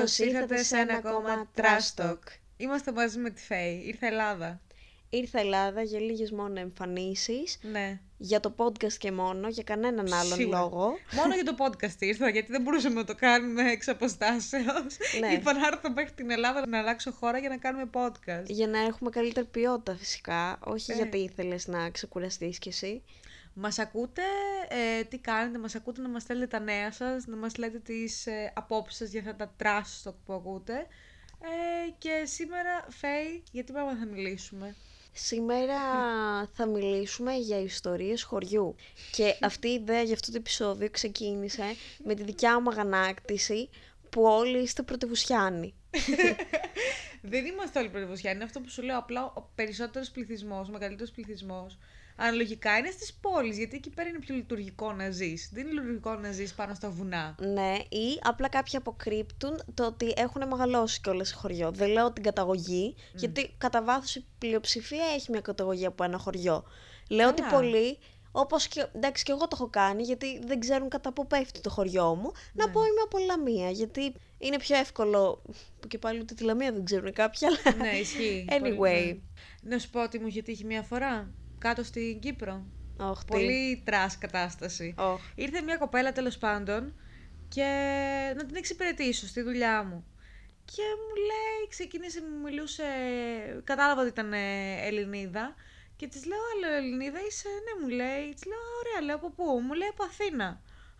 Καλώς ήρθατε σε ένα ακόμα Trash Talk. Είμαστε μαζί με τη Φέη. Ήρθε Ελλάδα. Ήρθα Ελλάδα για λίγες μόνο εμφανίσεις. Ναι. Για το podcast και μόνο, για κανέναν άλλον Σίγουρα. λόγο. Μόνο για το podcast ήρθα, γιατί δεν μπορούσαμε να το κάνουμε εξ αποστάσεως. Ναι. Είπα να έρθω μέχρι την Ελλάδα να αλλάξω χώρα για να κάνουμε podcast. Για να έχουμε καλύτερη ποιότητα φυσικά, όχι Ε. γιατί ήθελες να ξεκουραστείς κι εσύ. Μας ακούτε, ε, τι κάνετε, μας ακούτε να μας στέλνετε τα νέα σας, να μας λέτε τις ε, απόψεις σας για αυτά τα trash talk που ακούτε. Ε, και σήμερα, Φέη, γιατί πράγμα θα μιλήσουμε; Σήμερα θα μιλήσουμε για ιστορίες χωριού. Και αυτή η ιδέα για αυτό το επεισόδιο ξεκίνησε με τη δικιά μου αγανάκτηση που όλοι είστε πρωτευουσιάνοι. Δεν είμαστε όλοι πρωτευουσιάνοι. Είναι αυτό που σου λέω. Απλά ο περισσότερος πληθυσμός, ο μεγαλύτερος πληθυσμός, αναλογικά είναι στις πόλεις. Γιατί εκεί πέρα είναι πιο λειτουργικό να ζεις. Δεν είναι λειτουργικό να ζεις πάνω στα βουνά. Ναι, ή απλά κάποιοι αποκρύπτουν το ότι έχουν μεγαλώσει κιόλας σε χωριό. Δεν λέω την καταγωγή, γιατί κατά βάθος η πλειοψηφία έχει μια καταγωγή από ένα χωριό. Λέω ότι Καλά. πολλοί, όπως και. εντάξει, και εγώ το έχω κάνει, γιατί δεν ξέρουν κατά πού πέφτει το χωριό μου, να πω είμαι από Λαμία. Γιατί είναι πιο εύκολο. που και πάλι ούτε τη Λαμία δεν ξέρουν κάποιοι, αλλά. ναι, ισχύει. Anyway. Πολύ, ναι. Να σου πω ότι μου είχε τύχει μία φορά κάτω στην Κύπρο. Ωχ, τι. Πολύ trash κατάσταση. Ωχ. Ήρθε μια κοπέλα τέλος πάντων και να την εξυπηρετήσω στη δουλειά μου. Και μου λέει, ξεκίνησε, μου μιλούσε, κατάλαβα ότι ήταν ε, Ελληνίδα και της λέω, α, Ελληνίδα είσαι, ναι μου λέει, της λέω, «Α, ωραία, λέω, από πού, μου λέει, από Αθήνα.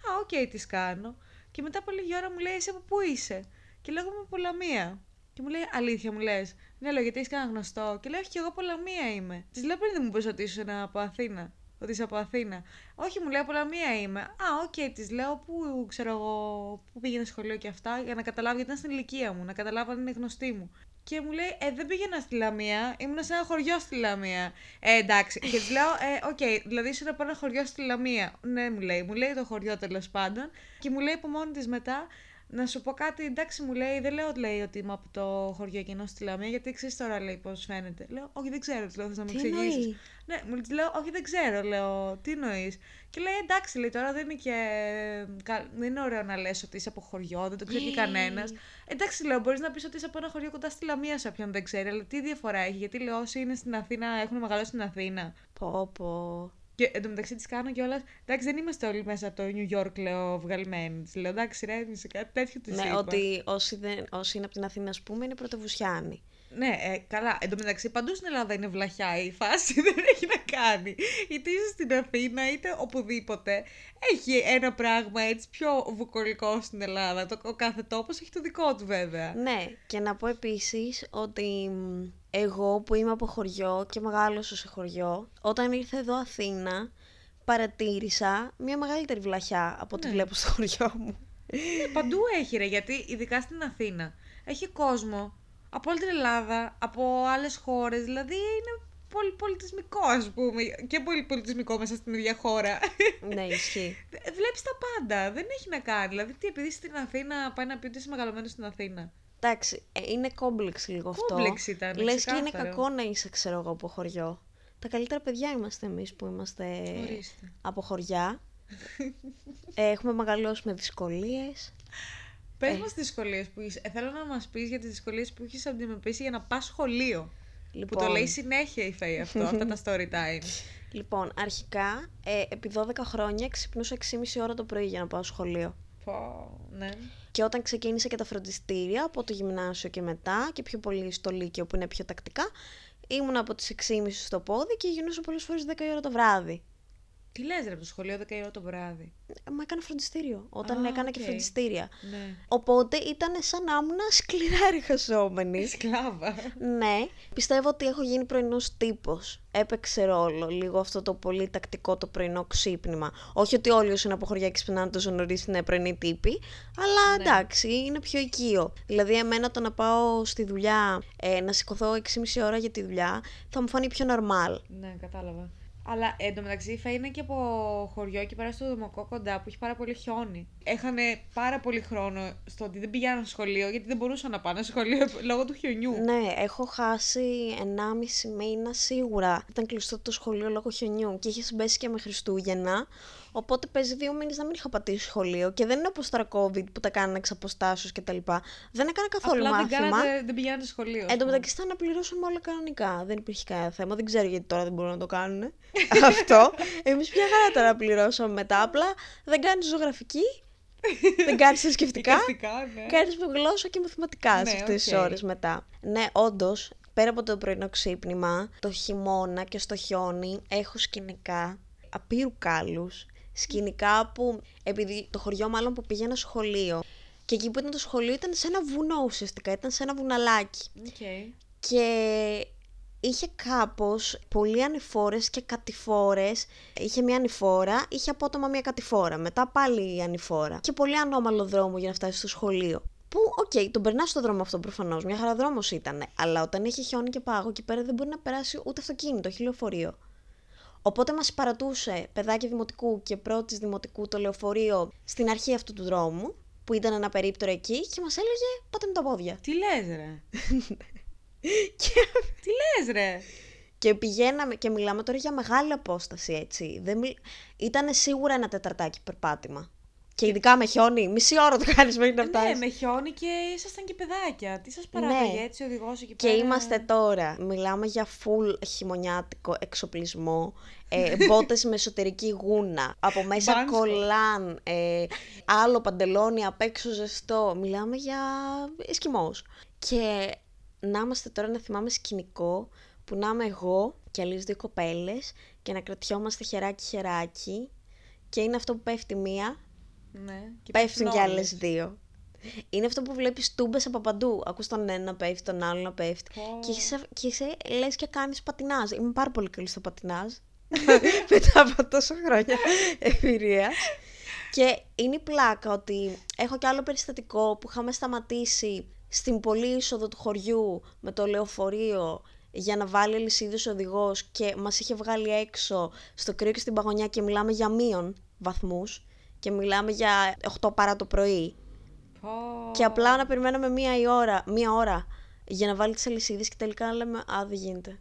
Α, οκ, της κάνω. Και μετά από λίγη ώρα μου λέει, εσύ από πού είσαι; Και λέω, «Εγώ είμαι από Λαμία. Και μου λέει, αλήθεια μου λες. Ναι, λέω, γιατί έχεις κανένα γνωστό. Και λέω, όχι, και εγώ από Λαμία είμαι. Της λέω, πριν δεν μου πες ότι ήσουν από Αθήνα. Ότι είσαι από Αθήνα. Όχι, μου λέει από Λαμία είμαι. Α, OK, okay, της λέω πού ξέρω εγώ, πού πήγαινε σχολείο και αυτά, για να καταλάβω, γιατί ήταν στην ηλικία μου, να καταλάβω αν είναι γνωστή μου. Και μου λέει, Ε, δεν πήγαινα στη Λαμία, ήμουν σε ένα χωριό στη Λαμία. Ε, εντάξει. Και της λέω, Ε, οκ, δηλαδή ήσουν από ένα χωριό στη Λαμία. Ναι, μου λέει, μου λέει το χωριό τέλος πάντων. Και μου λέει από μόνη της μετά, να σου πω κάτι, εντάξει, μου λέει, δεν λέω λέει, ότι είμαι από το χωριό εκείνο στη Λαμία, γιατί ξέρεις τώρα λέει πώς φαίνεται. Λέω, Όχι, δεν ξέρω, της λέω, θες να μου Τι εξηγήσεις. εννοείς; Ναι, μου της λέω, Όχι, δεν ξέρω, λέω, τι εννοείς; Και λέει, Εντάξει, λέει, τώρα δεν είναι και. κα- Δεν είναι ωραίο να λες ότι είσαι από χωριό, δεν το ξέρει και κανένας. Εντάξει, λέω, μπορείς να πεις ότι είσαι από ένα χωριό κοντά στη Λαμία σε όποιον δεν ξέρει, αλλά τι διαφορά έχει, γιατί λέω, όσοι είναι στην Αθήνα έχουν μεγαλώσει στην Αθήνα. Πω, πω. Και εντωμεταξύ τη κάνω κιόλας. Εντάξει, δεν είμαστε όλοι μέσα από το New York, λέω, βγαλμένοι. Τη λέω, εντάξει, ρε, είσαι κάτι τέτοιο τη Ναι, είπα. ότι όσοι, δεν, όσοι είναι από την Αθήνα, ας πούμε, είναι πρωτευουσιάνοι. Ναι, ε, καλά. Εν τω μεταξύ, παντού στην Ελλάδα είναι βλαχιά η φάση, δεν έχει να κάνει. Είτε είσαι στην Αθήνα, είτε οπουδήποτε. Έχει ένα πράγμα έτσι πιο βουκολικό στην Ελλάδα. Το, ο κάθε τόπος έχει το δικό του βέβαια. Ναι, και να πω επίσης ότι μ, εγώ που είμαι από χωριό και μεγάλωσα σε χωριό, όταν ήρθα εδώ Αθήνα, παρατήρησα μια μεγαλύτερη βλαχιά από ό,τι Ναι. βλέπω στο χωριό μου. Ναι, παντού έχει ρε, γιατί ειδικά στην Αθήνα έχει κόσμο από όλη την Ελλάδα, από άλλες χώρες, δηλαδή είναι πολύ πολιτισμικό ας πούμε και πολύ πολιτισμικό μέσα στην ίδια χώρα. ναι, ισχύει. Βλέπεις τα πάντα, δεν έχει να κάνει. Δηλαδή τι, επειδή είσαι στην Αθήνα πάει να πει ότι είσαι μεγαλωμένος στην Αθήνα. Εντάξει, ε, είναι κόμπλεξ λίγο αυτό. Κόμπλεξ ήταν, Λες και είναι ξεκάθαρο. κακό να είσαι, ξέρω εγώ, από χωριό. Τα καλύτερα παιδιά είμαστε εμείς που είμαστε Ορίστε. από χωριά. Ε, Έχουμε μεγαλώσει με δυσκολίες. Πες μας τις δυσκολίες που είσαι. Ε, θέλω να μας πεις για τις δυσκολίες που έχεις αντιμετωπίσει για να πας σχολείο. Που το λέει συνέχεια η Φέη αυτό, αυτά τα story time. Λοιπόν, αρχικά, ε, επί 12 χρόνια ξυπνούσα 6,5 ώρα το πρωί για να πάω σχολείο. Πω, ναι. Και όταν ξεκίνησα και τα φροντιστήρια, από το γυμνάσιο και μετά, και πιο πολύ στο Λύκειο που είναι πιο τακτικά, ήμουν από τις 6,5 στο πόδι και γινούσα πολλές φορές 10 η ώρα το βράδυ. Τι λες ρε από το σχολείο 10 η ώρα το βράδυ; Ε, Μα έκανα φροντιστήριο, όταν Α, έκανα και οκ. φροντιστήρια. Ναι. Οπότε ήταν σαν να ήμουν σκληρά εργαζόμενη. Σκλάβα. Ναι, πιστεύω ότι έχω γίνει πρωινός τύπος. Έπαιξε ρόλο λίγο αυτό το πολύ τακτικό το πρωινό ξύπνημα. Όχι ότι όλοι όσοι είναι από χωριά και ξυπνάνε τόσο νωρίς είναι πρωινοί τύποι, αλλά Ναι. εντάξει, είναι πιο οικείο. Δηλαδή, εμένα το να πάω στη δουλειά, ε, να σηκωθώ 6,5 ώρα για τη δουλειά, θα μου φανεί πιο normal. Ναι, κατάλαβα. Αλλά εντωμεταξύ η Φέη είναι και από χωριό και πέρα στο Δομοκό κοντά που έχει πάρα πολύ χιόνι. Έχανε πάρα πολύ χρόνο στο ότι δεν πηγαίναν σχολείο γιατί δεν μπορούσαν να πάνε σχολείο λόγω του χιονιού. Ναι, έχω χάσει 1,5 μήνα σίγουρα. Ήταν κλειστό το σχολείο λόγω χιονιού και είχες συμπέσει και με Χριστούγεννα. Οπότε παίζει δύο μήνες να μην είχα πατήσει σχολείο και δεν είναι όπως τώρα COVID που τα κάνανε εξ αποστάσεως κτλ. Δεν έκανα καθόλου Απλά δεν, μάθημα. κάνατε, δεν πηγαίνατε σχολείο. ας Εν τω πούμε. μεταξύ θα αναπληρώσουμε όλα κανονικά. Δεν υπήρχε κανένα θέμα. Δεν ξέρω γιατί τώρα δεν μπορούν να το κάνουν. Αυτό. Εμείς μια χαρά τα αναπληρώσαμε μετά. Απλά δεν κάνεις ζωγραφική, δεν κάνεις θρησκευτικά. Εικαστικά, ναι. Κάνεις με γλώσσα και μαθηματικά σε Ναι, αυτές τις οκ. ώρες μετά. Ναι, όντως, πέρα από το πρωινό ξύπνημα, το χειμώνα και στο χιόνι έχω σκηνικά απείρου κάλλους. Σκηνικά που, επειδή το χωριό μάλλον που πήγαινα σχολείο, και εκεί που ήταν το σχολείο ήταν σε ένα βουνό ουσιαστικά, ήταν σε ένα βουναλάκι. Οκ. Και είχε κάπως πολύ ανηφόρες και κατηφόρες. Είχε μία ανηφόρα, είχε απότομα μία κατηφόρα. Μετά πάλι η ανηφόρα. Και πολύ ανώμαλο δρόμο για να φτάσεις στο σχολείο. Που, οκ, τον περνάς στο δρόμο αυτό προφανώς. Μια χαρά δρόμος ήταν. Αλλά όταν είχε χιόνι και πάγο, εκεί πέρα δεν μπορεί να περάσει ούτε αυτοκίνητο, όχι λεωφορείο. Οπότε μας παρατούσε παιδάκι δημοτικού και πρώτης δημοτικού το λεωφορείο στην αρχή αυτού του δρόμου, που ήταν ένα περίπτερο εκεί, και μας έλεγε πάτε με τα πόδια. Τι λες ρε; Και Τι λες ρε; Και πηγαίναμε και μιλάμε τώρα για μεγάλη απόσταση έτσι. Δεν μιλ... Ήταν σίγουρα ένα τεταρτάκι περπάτημα. Και ειδικά με χιόνι, μισή ώρα το κάνεις μέχρι να Ναι, φτάσεις. με χιόνι και ήσασταν και παιδάκια. Τι σας παράταγε Ναι. έτσι ο οδηγός εκεί Και πέρα; είμαστε τώρα, μιλάμε για full χειμωνιάτικο εξοπλισμό, ε, μπότες με εσωτερική γούνα, από μέσα Μπάνσκο. κολλάν, ε, άλλο παντελόνι απ' έξω ζεστό, μιλάμε για εσκιμός. Και να είμαστε τώρα να θυμάμαι σκηνικό που να είμαι εγώ και άλλες δύο κοπέλες και να κρατιόμαστε χεράκι χεράκι και είναι αυτό που πέφτει μία, Ναι. Και πέφτουν και όλες. άλλες δύο. Είναι αυτό που βλέπεις τούμπες από παντού. Ακούς τον ένα να πέφτει, τον άλλο να πέφτει. Πω. Και είσαι, και είσαι λες και κάνεις πατινάζ. Είμαι πάρα πολύ καλή στο πατινάζ. Μετά από τόσα χρόνια εμπειρίας. Και είναι η πλάκα ότι έχω και άλλο περιστατικό που είχαμε σταματήσει στην πολύ είσοδο του χωριού με το λεωφορείο για να βάλει αλυσίδες ο οδηγός και μας είχε βγάλει έξω στο κρύο και στην παγωνιά και μιλάμε για μείον βαθμούς και μιλάμε για 8 παρά το πρωί Πω. και απλά να περιμέναμε μία, η ώρα, μία ώρα για να βάλει τις αλυσίδες και τελικά να λέμε «Α, δεν γίνεται,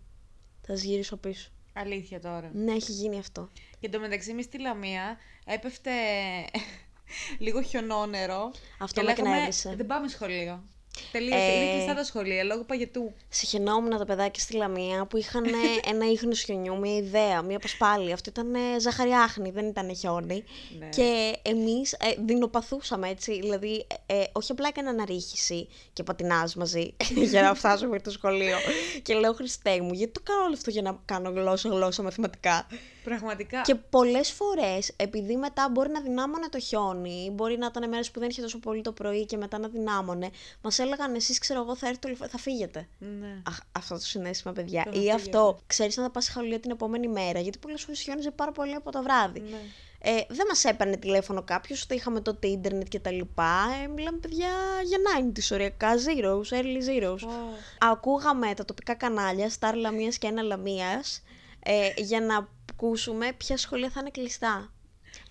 θα σας γυρίσω πίσω». Αλήθεια τώρα. Ναι, έχει γίνει αυτό. Και εντωμεταξύ εμείς στη Λαμία έπεφτε λίγο χιονόνερο. Αυτό και με λέγαμε, εκνεύρισε. Δεν πάμε σχολείο. Τελείωσε. Ε, Είναι κλειστά τα σχολεία λόγω παγετού. Συχαινόμουν τα παιδάκια στη Λαμία που είχαν ένα ίχνος χιονιού, μια ιδέα, μια πασπάλη. Αυτό ήταν ε, ζαχαριάχνη, δεν ήταν χιόνι. Ναι. Και εμείς ε, δεινοπαθούσαμε έτσι. Δηλαδή, ε, ε, όχι απλά έκανα αναρρίχηση και πατινάζ μαζί για να φτάσω μέχρι το σχολείο. και λέω Χριστέ μου, γιατί το κάνω όλο αυτό για να κάνω γλώσσα, γλώσσα, μαθηματικά; Πραγματικά. Και πολλές φορές, επειδή μετά μπορεί να δυνάμωνε το χιόνι, μπορεί να ήταν μέρες που δεν είχε τόσο πολύ το πρωί και μετά να δυνάμωνε, μας έλεγαν εσείς, ξέρω εγώ, θα έρθει το λεωφορείο, θα φύγετε. Ναι. Αχ, αυτό το συνέστημα, παιδιά. Το Ή φύγετε. αυτό, ξέρεις να θα πας σχολείο την επόμενη μέρα, γιατί πολλές φορές χιόνιζε πάρα πολύ από το βράδυ. ναι. Ε, δεν μας έπαιρνε τηλέφωνο κάποιος, ούτε είχαμε τότε ίντερνετ και τα λοιπά. Ε, μιλάμε, παιδιά, για 90 οριακά, zeros, early zeros. Πω. Ακούγαμε τα τοπικά κανάλια, Star Λαμίας και Ένα Λαμίας, ε, για να ακούσουμε ποια σχολεία θα είναι κλειστά.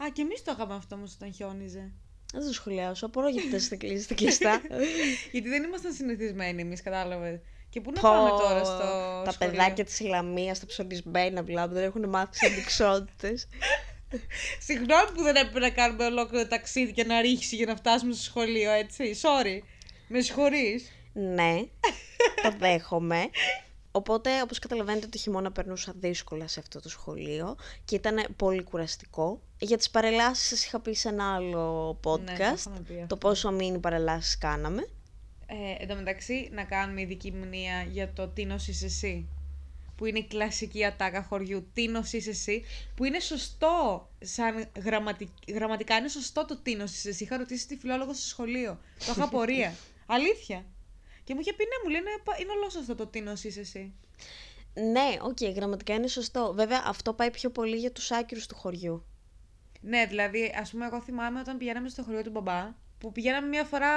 Α, και εμείς το είχαμε αυτό όμως όταν χιόνιζε. Δεν το σχολιάσω, απορώ γιατί δεν είστε κλειστά- είστε κλειστά. Γιατί δεν ήμασταν συνηθισμένοι εμείς, κατάλαβε. Και πού να Πω, πάμε τώρα στο. Τα σχολείο; παιδάκια της Λαμίας, τα ψωνισμένα, δηλαδή δεν έχουν μάθει αντικσότητες. Συγγνώμη που δεν έπρεπε να κάνουμε ολόκληρο ταξίδι και να ρίξει για να φτάσουμε στο σχολείο, έτσι. Sorry. Με συγχωρείς. ναι, το δέχομαι. Οπότε, όπως καταλαβαίνετε, το χειμώνα περνούσα δύσκολα σε αυτό το σχολείο και ήταν πολύ κουραστικό. Για τις παρελάσεις σας είχα πει σε ένα άλλο Ναι, το podcast, είχαμε πει αυτό. το πόσο μήνυ παρελάσεις κάναμε. Ε, εν τω μεταξύ, να κάνουμε ειδική μνήμα για το τι νοσείς εσύ. Που είναι η κλασική ατάκα χωριού. Τι νοσείς εσύ. Που είναι σωστό. Σαν γραμματικ... γραμματικά είναι σωστό το τι νοσείς εσύ. Είχα ρωτήσει τη φιλόλογο στο σχολείο. Το είχα απορία. Αλήθεια. Και μου είχε πει ναι, μου λέει είναι, πα- είναι ολόσωστο το τίνος είσ' εσύ. Ναι, οκ, γραμματικά είναι σωστό. Βέβαια, αυτό πάει πιο πολύ για τους άκυρους του χωριού. Ναι, δηλαδή, ας πούμε, εγώ θυμάμαι όταν πηγαίναμε στο χωριό του μπαμπά, που πηγαίναμε μία φορά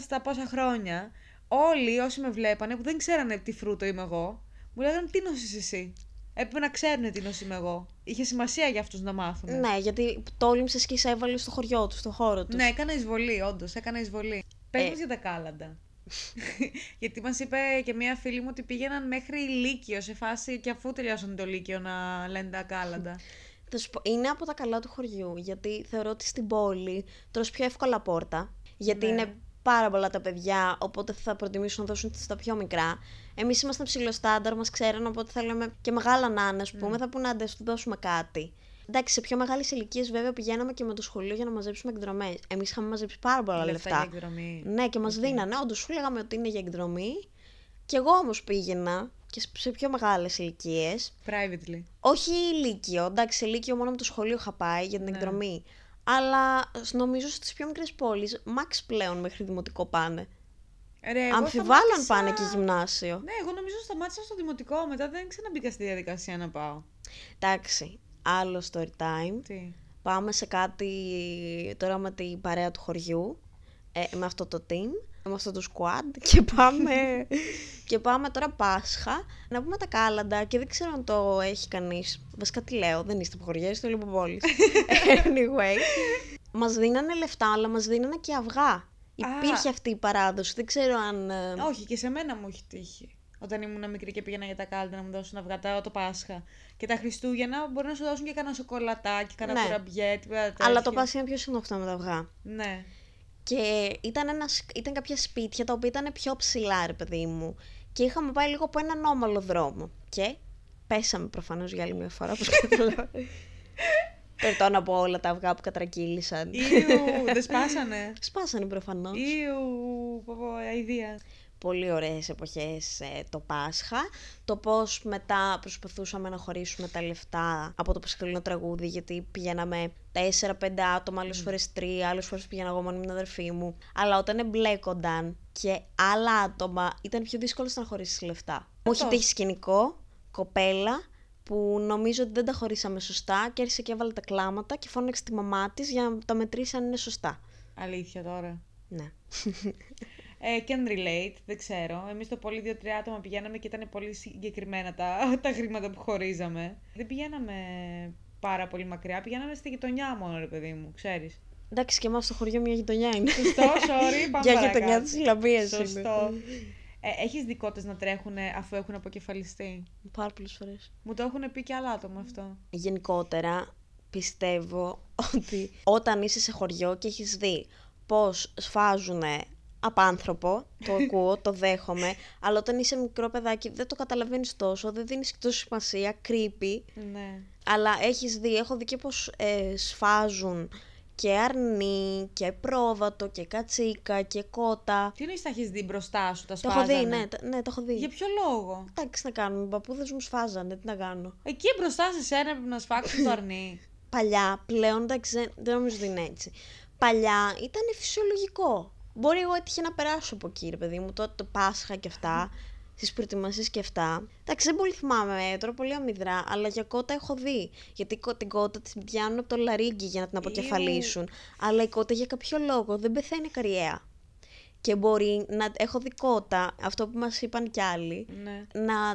στα πόσα χρόνια, όλοι όσοι με βλέπανε, που δεν ξέρανε τι φρούτο είμαι εγώ, μου λέγανε τίνος είσ' εσύ; Έπρεπε να ξέρουν τίνος είμαι εγώ. Είχε σημασία για αυτούς να μάθουν. Ναι, γιατί τόλμησε και σε έβαλε στο χωριό του, στο χώρο τους. Ναι, έκανα εισβολή, όντως. Έκανα εισβολή. Πες Ε. μας για τα κάλαντα. Γιατί μας είπε και μία φίλη μου ότι πήγαιναν μέχρι Λύκειο σε φάση και αφού τελειώσαν το Λύκειο να λένε τα κάλαντα. Θα σου πω, είναι από τα καλά του χωριού, γιατί θεωρώ ότι στην πόλη τρως πιο εύκολα πόρτα, γιατί Ναι. είναι πάρα πολλά τα παιδιά, οπότε θα προτιμήσουν να δώσουν στα πιο μικρά. Εμείς ήμασταν ψηλοστάνταρ, μας ξέραν, οπότε θέλαμε και μεγάλα να είναι, ας πούμε, θα πούνε άντε, ας του δώσουμε κάτι. Εντάξει, σε πιο μεγάλες ηλικίες βέβαια πηγαίναμε και με το σχολείο για να μαζέψουμε εκδρομές. Εμείς είχαμε μαζέψει πάρα πολλά Λεφτά λεφτά. για εκδρομή. Ναι, και μας δίνανε. Όντως, σου λέγαμε ότι είναι για εκδρομή. Και εγώ όμως πήγαινα και σε πιο μεγάλες ηλικίες. Privately. Όχι λύκειο, εντάξει, σε λύκειο μόνο με το σχολείο είχα πάει για την Ναι. εκδρομή. Αλλά σ- νομίζω στις πιο μικρές πόλεις, max πλέον μέχρι δημοτικό πάνε. Ρε, εγώ Αμφιβάλλω αν σταμάτησα- πάνε και γυμνάσιο. Ναι, εγώ νομίζω σταμάτησα στο δημοτικό. Μετά δεν ξαναμπήκα στη διαδικασία να πάω. Εντάξει, άλλο story time. Τι. Πάμε σε κάτι τώρα με την παρέα του χωριού, ε, με αυτό το team, με αυτό το squad και πάμε, και πάμε τώρα Πάσχα να πούμε τα κάλαντα και δεν ξέρω αν το έχει κανείς. Βασικά τι λέω, δεν είστε από χωριά, είστε όλοι από πόλεις. anyway, μας δίνανε λεφτά, αλλά μας δίνανε και αυγά. Υπήρχε αυτή η παράδοση, δεν ξέρω αν... ε, Όχι, και σε μένα μου έχει τύχει. Όταν ήμουν μικρή και πήγαινα για τα κάλαντα να μου δώσουν αυγά τα- το Πάσχα. Και τα Χριστούγεννα μπορεί να σου δώσουν και κανένα σοκολατάκι, κανένα Ναι. κουραμπιέ, τίποτα τέτοιο. αλλά το Πάσχα είναι πιο σύντομο αυτό με τα αυγά. Ναι. Και ήταν, ένα, σ- ήταν κάποια σπίτια τα οποία ήταν πιο ψηλά, ρε παιδί μου. Και είχαμε πάει λίγο από έναν όμαλο δρόμο. Και πέσαμε προφανώς για άλλη μια φορά, όπως καταλαβαίνετε. Περτώ να πω όλα τα αυγά που κατρακύλησαν. Ιου, δεν σπάσανε. Σπάσανε προφανώς. Ιου, πω πω, αηδία. Πολύ ωραίες εποχές ε, το Πάσχα. Το πώς μετά προσπαθούσαμε να χωρίσουμε τα λεφτά από το πασχαλινό τραγούδι, γιατί πηγαίναμε 4-5 άτομα, άλλες φορές 3, άλλες φορές πήγαινα εγώ μόνη με την αδερφή μου. Αλλά όταν εμπλέκονταν και άλλα άτομα, ήταν πιο δύσκολο να χωρίσεις λεφτά. Μου έχει Αυτός. τύχει σκηνικό, κοπέλα, που νομίζω ότι δεν τα χωρίσαμε σωστά και άρχισε και έβαλε τα κλάματα και φώναξε τη μαμά της για να τα μετρήσει αν είναι σωστά. Αλήθεια τώρα. Ναι. Ε, can relate, δεν ξέρω. Εμείς το πολύ δύο-τρία άτομα πηγαίναμε και ήταν πολύ συγκεκριμένα τα, τα χρήματα που χωρίζαμε. Δεν πηγαίναμε πάρα πολύ μακριά, πηγαίναμε στη γειτονιά μόνο, ρε παιδί μου, ξέρεις. Εντάξει, και εμάς στο χωριό μια γειτονιά είναι. Σωστό, sorry, πάμε Για παρακάτω. γειτονιά της Λαμπίας Σωστό. Ε, έχεις δικότες να τρέχουν αφού έχουν αποκεφαλιστεί; Πάρα πολλές φορές. Μου το έχουν πει και άλλα άτομα αυτό. Γενικότερα, πιστεύω ότι όταν είσαι σε χωριό και έχεις δει πώς σφάζουν απάνθρωπο, το ακούω, το δέχομαι, αλλά όταν είσαι μικρό παιδάκι δεν το καταλαβαίνεις τόσο, δεν δίνεις τόσο σημασία, creepy, Ναι. αλλά έχεις δει, έχω δει και πώς ε, σφάζουν και αρνί και πρόβατο και κατσίκα και κότα. Τι εννοείς τα έχεις δει μπροστά σου, τα Το έχω σφάζανε. δει, ναι, τα- ναι, το έχω δει. Για ποιο λόγο; Εντάξει, να κάνουμε, οι παππούδες μου σφάζανε, τι να κάνω. Εκεί μπροστά σε σένα έπρεπε να σφάξουν το αρνί. Παλιά, πλέον εντάξει, δεν, δεν νομίζω ότι είναι έτσι. Παλιά ήταν φυσιολογικό. Μπορεί εγώ έτυχε να περάσω από εκεί, ρε παιδί μου, τότε το Πάσχα και αυτά, στις προετοιμασίες και αυτά. Εντάξει, δεν πολύ θυμάμαι τώρα, πολύ αμυδρά, αλλά για κότα έχω δει. Γιατί κο- την κότα την πιάνουν από το λαρίγκι για να την αποκεφαλίσουν. Αλλά η κότα για κάποιο λόγο δεν πεθαίνει καριέα. Και μπορεί να έχω δει κότα, αυτό που μας είπαν κι άλλοι, ναι. να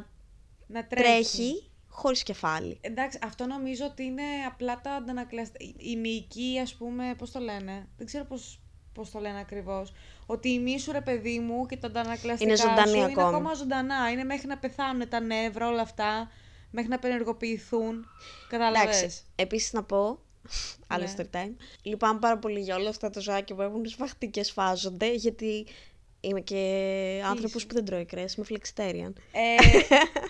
Να τρέχει. τρέχει χωρίς κεφάλι. Εντάξει, αυτό νομίζω ότι είναι απλά τα αντανακλαστικά. Η μυϊκή, ας πούμε, πώς το λένε. Δεν ξέρω πώς, πώς το λένε ακριβώς. Ότι η μύη σου, ρε παιδί μου, και τα αντανακλαστικά Είναι ζωντανή σου είναι ακόμη. ακόμα ζωντανά. Είναι μέχρι να πεθάνουν τα νεύρα, όλα αυτά. Μέχρι να απενεργοποιηθούν. Κατάλαβες; Εντάξει, επίσης να πω, άλλο Ναι. story time, λυπάμαι πάρα πολύ για όλα αυτά τα ζωάκια που έχουν σφαχτεί και σφάζονται, γιατί είμαι και άνθρωπος είσαι; που δεν τρώει κρέας, είμαι flexitarian. Ε,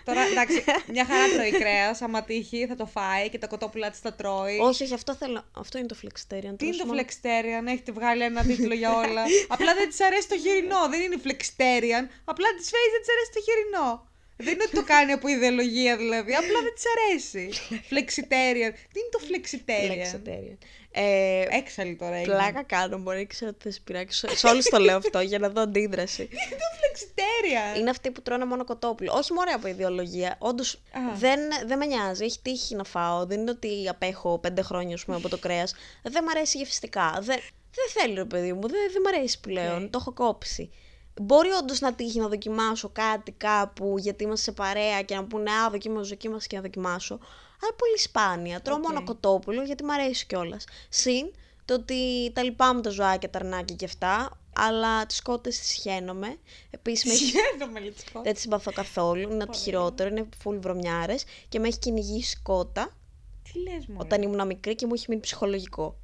τώρα, εντάξει, μια χαρά τρώει κρέας. Άμα τύχει, θα το φάει και τα κοτόπουλά της τα τρώει. όχι, όχι, αυτό θέλω, αυτό είναι το flexitarian. Τι είναι το μόνο- flexitarian, έχετε βγάλει ένα τίτλο για όλα. απλά δεν της αρέσει το χοιρινό. Δεν είναι flexitarian. Απλά της φέρει δεν της αρέσει το χοιρινό. Δεν είναι ότι το κάνει από ιδεολογία δηλαδή. Απλά δεν της αρέσει. flexitarian. Τι είναι το flexitarian. Flexitarian. Ε, Έξαλλη τώρα έγινε. πλάκα κάνω, μπορεί ξέρω ότι θα σε πειράξεις. Σε όλους το λέω αυτό για να δω αντίδραση. Τι είναι το flexitarian. είναι αυτοί που τρώνε μόνο κοτόπουλο. Όχι μόνο από ιδεολογία. Όντως Α. δεν, δεν με νοιάζει. Έχει τύχει να φάω. Δεν είναι ότι απέχω πέντε χρόνια ας πούμε, από το κρέας. Δεν μ' αρέσει γευστικά. Δεν, δεν θέλω, ρε παιδί μου. Δεν, δεν μ' αρέσει πλέον. Οκ. Το έχω κόψει. Μπορεί όντως να τύχει να δοκιμάσω κάτι κάπου γιατί είμαστε σε παρέα και να πούνε Α, δοκίμασε, δοκίμασε και να δοκιμάσω. Αλλά πολύ σπάνια. Τρώω Οκ. μόνο κοτόπουλο γιατί μου αρέσει κιόλας. Συν το ότι τα λυπάμαι τα ζωάκια, τα αρνάκια και αυτά, αλλά τις κότες τις σιχαίνομαι. Επίσης με έχει Συγχαίρομαι, Λιτσικό. δεν τη συμπαθώ καθόλου, είναι ό,τι Πολύ χειρότερο, είναι full βρωμιάρες και με έχει κυνηγήσει κότα Τι λες μου. όταν ήμουν μικρή και μου έχει μείνει ψυχολογικό.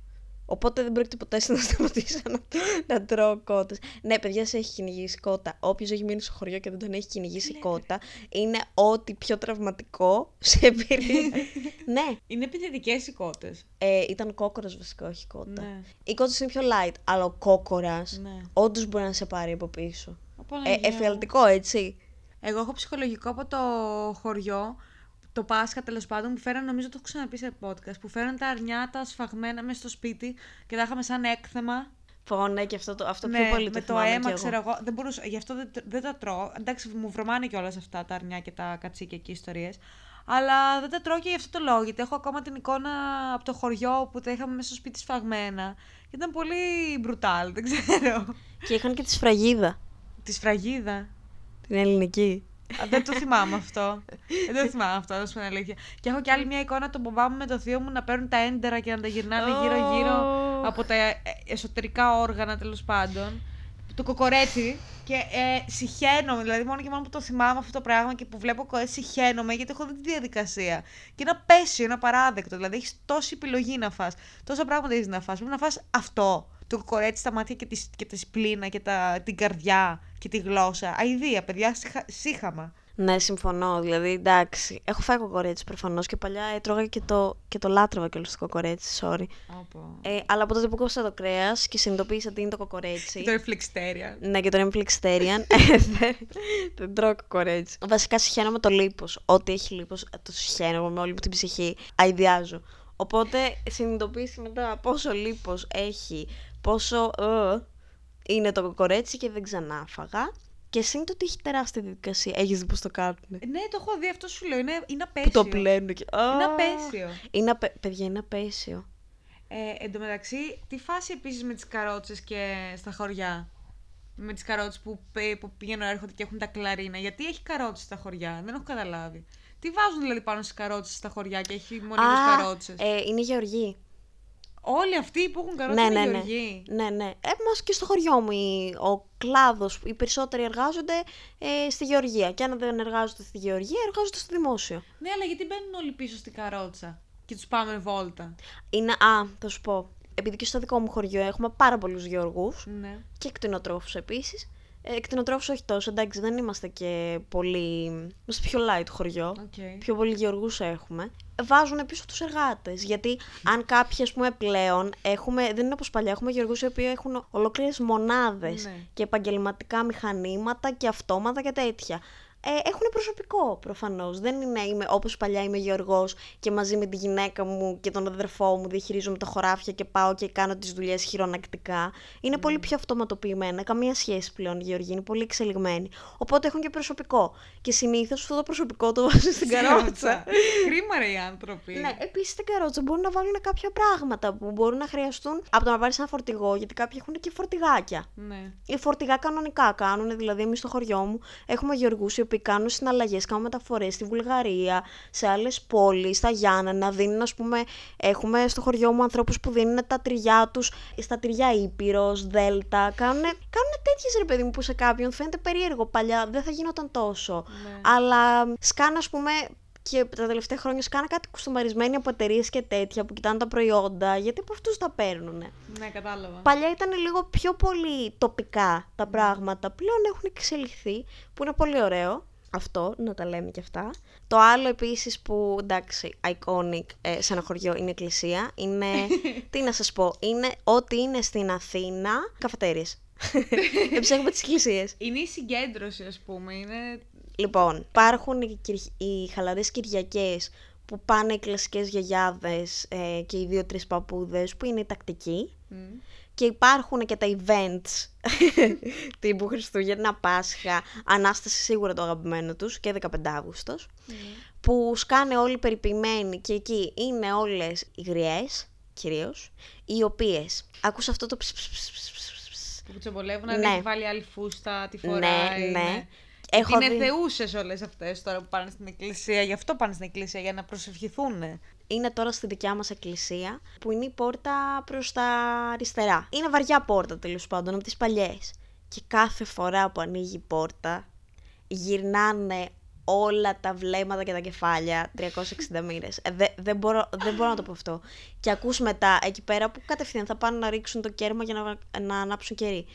Οπότε δεν πρόκειται ποτέ να σταματήσω να, να τρώω κότες. Ναι, παιδιά, σε έχει κυνηγήσει κότα. Όποιος έχει μείνει στο χωριό και δεν τον έχει κυνηγήσει κότα, είναι ό,τι πιο τραυματικό σε εμπειρία. ναι, Είναι επιθετικές οι κότες. ε, ήταν κόκορας βασικά, όχι κότα. Ναι. Οι κότες είναι πιο light, αλλά ο κόκορας Ναι. όντως μπορεί να σε πάρει από πίσω. Ω, Ε, Παναγία μου. εφιαλτικό, έτσι. Εγώ έχω ψυχολογικό από το χωριό, το Πάσχα τέλος πάντων, που φέραν, νομίζω το έχω ξαναπεί σε podcast, που φέραν τα αρνιά τα σφαγμένα μέσα στο σπίτι και τα είχαμε σαν έκθεμα. Πω, ναι, και αυτό, το, αυτό πιο ναι, πολύ με το το θυμάμαι κι αίμα, εγώ. ξέρω εγώ. Δεν μπορούσα, γι' αυτό δεν, δεν τα τρώω. Εντάξει, μου βρωμάνε και όλα αυτά τα αρνιά και τα κατσίκια και ιστορίες. Αλλά δεν τα τρώω και γι' αυτό το λόγο. Γιατί έχω ακόμα την εικόνα από το χωριό που τα είχαμε μέσα στο σπίτι σφαγμένα. Και ήταν πολύ μπρουτάλ, δεν ξέρω. Και είχαν και τη σφραγίδα, Τη σφραγίδα. την ελληνική. Α, δεν το θυμάμαι αυτό. δεν το θυμάμαι αυτό, να σου πω την αλήθεια. Και έχω και άλλη μια εικόνα τον μπαμπά μου με το θείο μου να παίρνουν τα έντερα και να τα γυρνάνε γύρω-γύρω Ω. από τα ε, εσωτερικά όργανα τέλος πάντων. Το κοκορέτσι. Και ε, συχαίνομαι, δηλαδή μόνο και μόνο που το θυμάμαι αυτό το πράγμα και που βλέπω κοκορέτσι συχαίνομαι γιατί έχω δει τη διαδικασία. Και είναι απέσιο, είναι απαράδεκτο. Δηλαδή έχεις τόση επιλογή να φας, τόσα πράγματα έχεις να φας. Πρέπει να φας αυτό. Το κοκορέτσι στα μάτια και τη, και τη σπλήνα και τα, την καρδιά και τη γλώσσα. Αηδία, παιδιά, σύχα- σύχαμα. Ναι, συμφωνώ. Δηλαδή, εντάξει. Έχω φάει κοκορέτσι προφανώς και παλιά έτρωγα και το, και το λάτρευα κιόλα το κοκορέτσι, sorry. Ε, αλλά από τότε που κόψα το κρέας και συνειδητοποίησα τι είναι το κοκορέτσι. Το reflexterian. Ναι, και τον είμαι flexitarian. ε, δεν- Δεν τρώω κοκορέτσι. Βασικά συχαίνομαι το λίπος. Ό,τι έχει λίπος, το συχαίνομαι με όλη μου την ψυχή. Αειδιάζω. Οπότε συνειδητοποίησα μετά πόσο λίπος έχει, πόσο ε, είναι το κοκορέτσι και δεν ξανά φαγα. Και σύν το ότι έχει τεράστια διαδικασία. Έχεις δει πώς το κάνουν. Ναι, το έχω δει, αυτό σου λέω. Είναι, είναι Που απέσιο. το πλένουν και. Είναι Α! απέσιο. Είναι απε... Παιδιά, είναι απέσιο. Ε, εν τω μεταξύ, τι φάση επίσης με τις καρότσες και στα χωριά; Με τις καρότσες που, πε- που πηγαίνουν έρχονται και έχουν τα κλαρίνα. Γιατί έχει καρότσες στα χωριά, δεν έχω καταλάβει. Τι βάζουν δηλαδή πάνω στις καρότσες στα χωριά και έχει μονίμω Α, καρότσες; ε, είναι γεωργοί. Όλοι αυτοί που έχουν καρότσε Ναι, είναι ναι, ναι. γεωργοί. Ναι, ναι. Ε, μας και στο χωριό μου οι- ο κλάδος, οι περισσότεροι εργάζονται ε, στη γεωργία. Και αν δεν εργάζονται στη γεωργία, εργάζονται στο δημόσιο. Ναι, αλλά γιατί μπαίνουν όλοι πίσω στην καρότσα και τους πάμε βόλτα; Είναι, α, θα σου πω, επειδή και στο δικό μου χωριό έχουμε πάρα πολλούς γεωργούς Ναι. και εκτινοτρόφους επίσης. Ε, κτηνοτρόφους όχι τόσο, εντάξει, δεν είμαστε και πολύ... Είμαστε πιο light χωριό. Οκ. πιο πολύ γεωργούς έχουμε, βάζουν πίσω τους εργάτες. Γιατί αν κάποιοι, ας πούμε, πλέον έχουμε, δεν είναι όπως παλιά, έχουμε γεωργούς οι οποίοι έχουν ολόκληρες μονάδες Ναι. και επαγγελματικά μηχανήματα και αυτόματα και τέτοια. Ε, έχουν προσωπικό προφανώς. Δεν είναι είμαι, όπως παλιά είμαι γεωργός και μαζί με τη γυναίκα μου και τον αδερφό μου διαχειρίζομαι τα χωράφια και πάω και κάνω τις δουλειές χειρονακτικά. Είναι πολύ πιο αυτοματοποιημένα. Καμία σχέση πλέον η γεωργία. Είναι πολύ εξελιγμένη. Οπότε έχουν και προσωπικό. Και συνήθως αυτό το προσωπικό το βάζουν στην καρότσα. Κρίμα ρε οι άνθρωποι. Ναι, επίσης στην καρότσα μπορούν να βάλουν κάποια πράγματα που μπορούν να χρειαστούν από το να πάρεις ένα φορτηγό, γιατί κάποιοι έχουν και φορτηγάκια. ναι. Οι φορτηγά κανονικά κάνουν, δηλαδή εμείς στο χωριό μου έχουμε γεωργούς οι οποίοι κάνουν συναλλαγές, κάνουν μεταφορές στη Βουλγαρία, σε άλλες πόλεις, στα Γιάννενα. Δίνουν, ας πούμε, έχουμε στο χωριό μου ανθρώπους που δίνουν τα τριγιά τους στα τριγιά Ήπειρος, Δέλτα. Κάνουν, κάνουν τέτοιες ρε παιδί μου που σε κάποιον φαίνεται περίεργο. Παλιά δεν θα γινόταν τόσο. Ναι. Αλλά σκάνε, ας πούμε, και τα τελευταία χρόνια σκάνε κάτι κουστομαρισμένοι από εταιρείες και τέτοια που κοιτάνε τα προϊόντα, γιατί από αυτούς τα παίρνουν. Ναι, κατάλαβα. Παλιά ήταν λίγο πιο πολύ τοπικά τα πράγματα. Πλέον έχουν εξελιχθεί, που είναι πολύ ωραίο. Αυτό, να τα λέμε και αυτά. Το άλλο επίσης που, εντάξει, iconic ε, σε ένα χωριό είναι η εκκλησία. Είναι, τι να σας πω, είναι ό,τι είναι στην Αθήνα, καφετέριες. Εψέχουμε τις εκκλησίες. Είναι η συγκέντρωση, ας πούμε. Είναι. Λοιπόν, υπάρχουν οι, κυρ- οι χαλαρές Κυριακές που πάνε οι κλασικές γιαγιάδες ε, και οι δύο-τρεις παππούδες που είναι η τακτική. Μμ. Και υπάρχουν και τα events τύπου Χριστούγεννα, Πάσχα, Ανάσταση σίγουρα το αγαπημένο τους και 15 Αύγουστος που σκάνε όλοι περιποιημένοι και εκεί είναι όλες οι γριές κυρίως οι οποίες, άκουσα αυτό το ψ, ψ, ψ, ψ, ψ, ψ, ψ, Που κουτσομπολεύουν, αν Ναι. έχει βάλει άλλη φούστα, τη φοράει. Ναι, ναι. Έχω είναι δει- θεούσες όλες αυτές τώρα που πάνε στην εκκλησία. Γι' αυτό πάνε στην εκκλησία, για να προσευχηθούν. Είναι τώρα στη δικιά μας εκκλησία, που είναι η πόρτα προς τα αριστερά. Είναι βαριά πόρτα τέλος πάντων, από τις παλιές. Και κάθε φορά που ανοίγει η πόρτα, γυρνάνε όλα τα βλέμματα και τα κεφάλια 360 μοίρες. Ε, δε- δεν, μπορώ, δεν μπορώ να το πω αυτό. Και ακούς μετά εκεί πέρα που κατευθείαν θα πάνε να ρίξουν το κέρμα για να, να ανάψουν κερί.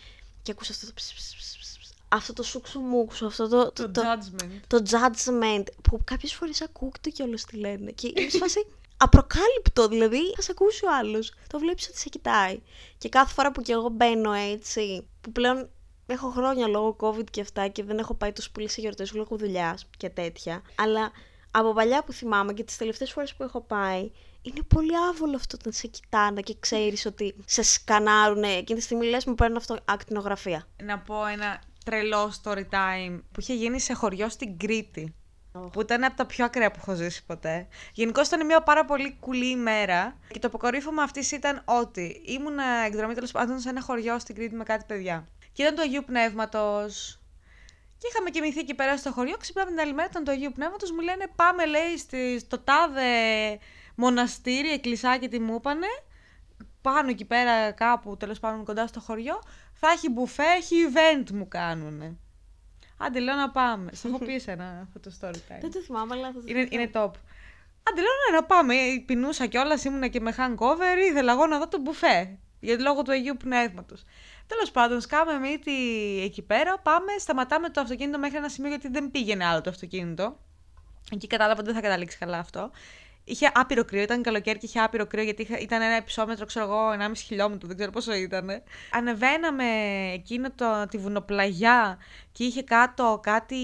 Και ακούς αυτό το ψ, ψ, ψ, ψ, ψ, αυτό το σουξουμούξου, αυτό το, Το, το, judgment. το judgment που κάποιες φορές ακούγεται κιόλας τι λένε και είναι σε φάση απροκάλυπτο δηλαδή θα σε ακούσει ο άλλος το βλέπεις ότι σε κοιτάει και κάθε φορά που κι εγώ μπαίνω έτσι που πλέον έχω χρόνια λόγω covid και αυτά και δεν έχω πάει τόσο πολύ σε γιορτές λόγω δουλειάς και τέτοια αλλά από παλιά που θυμάμαι και τις τελευταίες φορές που έχω πάει είναι πολύ άβολο αυτό όταν σε κοιτάνε και ξέρεις ότι σε σκανάρουνε εκείνη τη στιγμή λες μου παίρνουν αυτό ακτινογραφία Να πω ένα τρελό story time που είχε γίνει σε χωριό στην Κρήτη. Που ήταν από τα πιο ακραία που έχω ζήσει ποτέ. Γενικώ ήταν μια πάρα πολύ κουλή ημέρα. Και το αποκορύφωμα αυτής ήταν ότι ήμουν εκδρομή τέλος πάντων σε ένα χωριό στην Κρήτη με κάτι παιδιά. Και ήταν του Αγίου Πνεύματος. Και είχαμε κοιμηθεί εκεί πέρα στο χωριό. Ξυπνάμε την άλλη μέρα, ήταν του Αγίου Πνεύματος. Μου λένε πάμε, λέει, στη, στο τάδε μοναστήρι, εκκλησάκι τι μου είπανε. Πάνω εκεί πέρα, κάπου τέλος πάντων κοντά στο χωριό. Θα έχει μπουφέ, έχει event μου κάνουνε. Άντε, λέω να πάμε. Σα έχω πει εσένα αυτό το story time. δεν το θυμάμαι αλλά θα το Είναι, θυμηθώ. είναι top. Άντε, λέω ναι, να πάμε. Πεινούσα κιόλας, ήμουνα και με hangover. Ήθελα εγώ να δω το μπουφέ. Γιατί λόγω του Αγίου Πνεύματος. Τέλος πάντων, σκάμε μύτη εκεί πέρα. Πάμε, σταματάμε το αυτοκίνητο μέχρι ένα σημείο γιατί δεν πήγαινε άλλο το αυτοκίνητο. Εκεί κατάλαβα ότι δεν θα καταλήξει καλά αυτό. Είχε άπειρο κρύο, ήταν καλοκαίρι και είχε άπειρο κρύο γιατί είχα- ήταν ένα υψόμετρο, ξέρω εγώ, 1,5 χιλιόμετρο, δεν ξέρω πόσο ήταν. Ανεβαίναμε εκείνο το, τη βουνοπλαγιά και είχε κάτω κάτι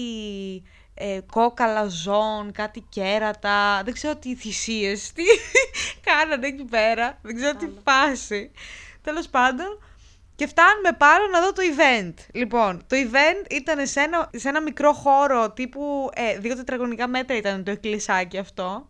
ε, κόκαλα ζώων, κάτι κέρατα, δεν ξέρω τι θυσίες, τι κάνανε εκεί πέρα, δεν ξέρω τι φάση. Τέλος πάντων, και φτάνουμε πάνω να δω το event. Λοιπόν, το event ήταν σε ένα, σε ένα μικρό χώρο τύπου ε, δύο τετραγωνικά μέτρα ήταν το εκκλησάκι αυτό.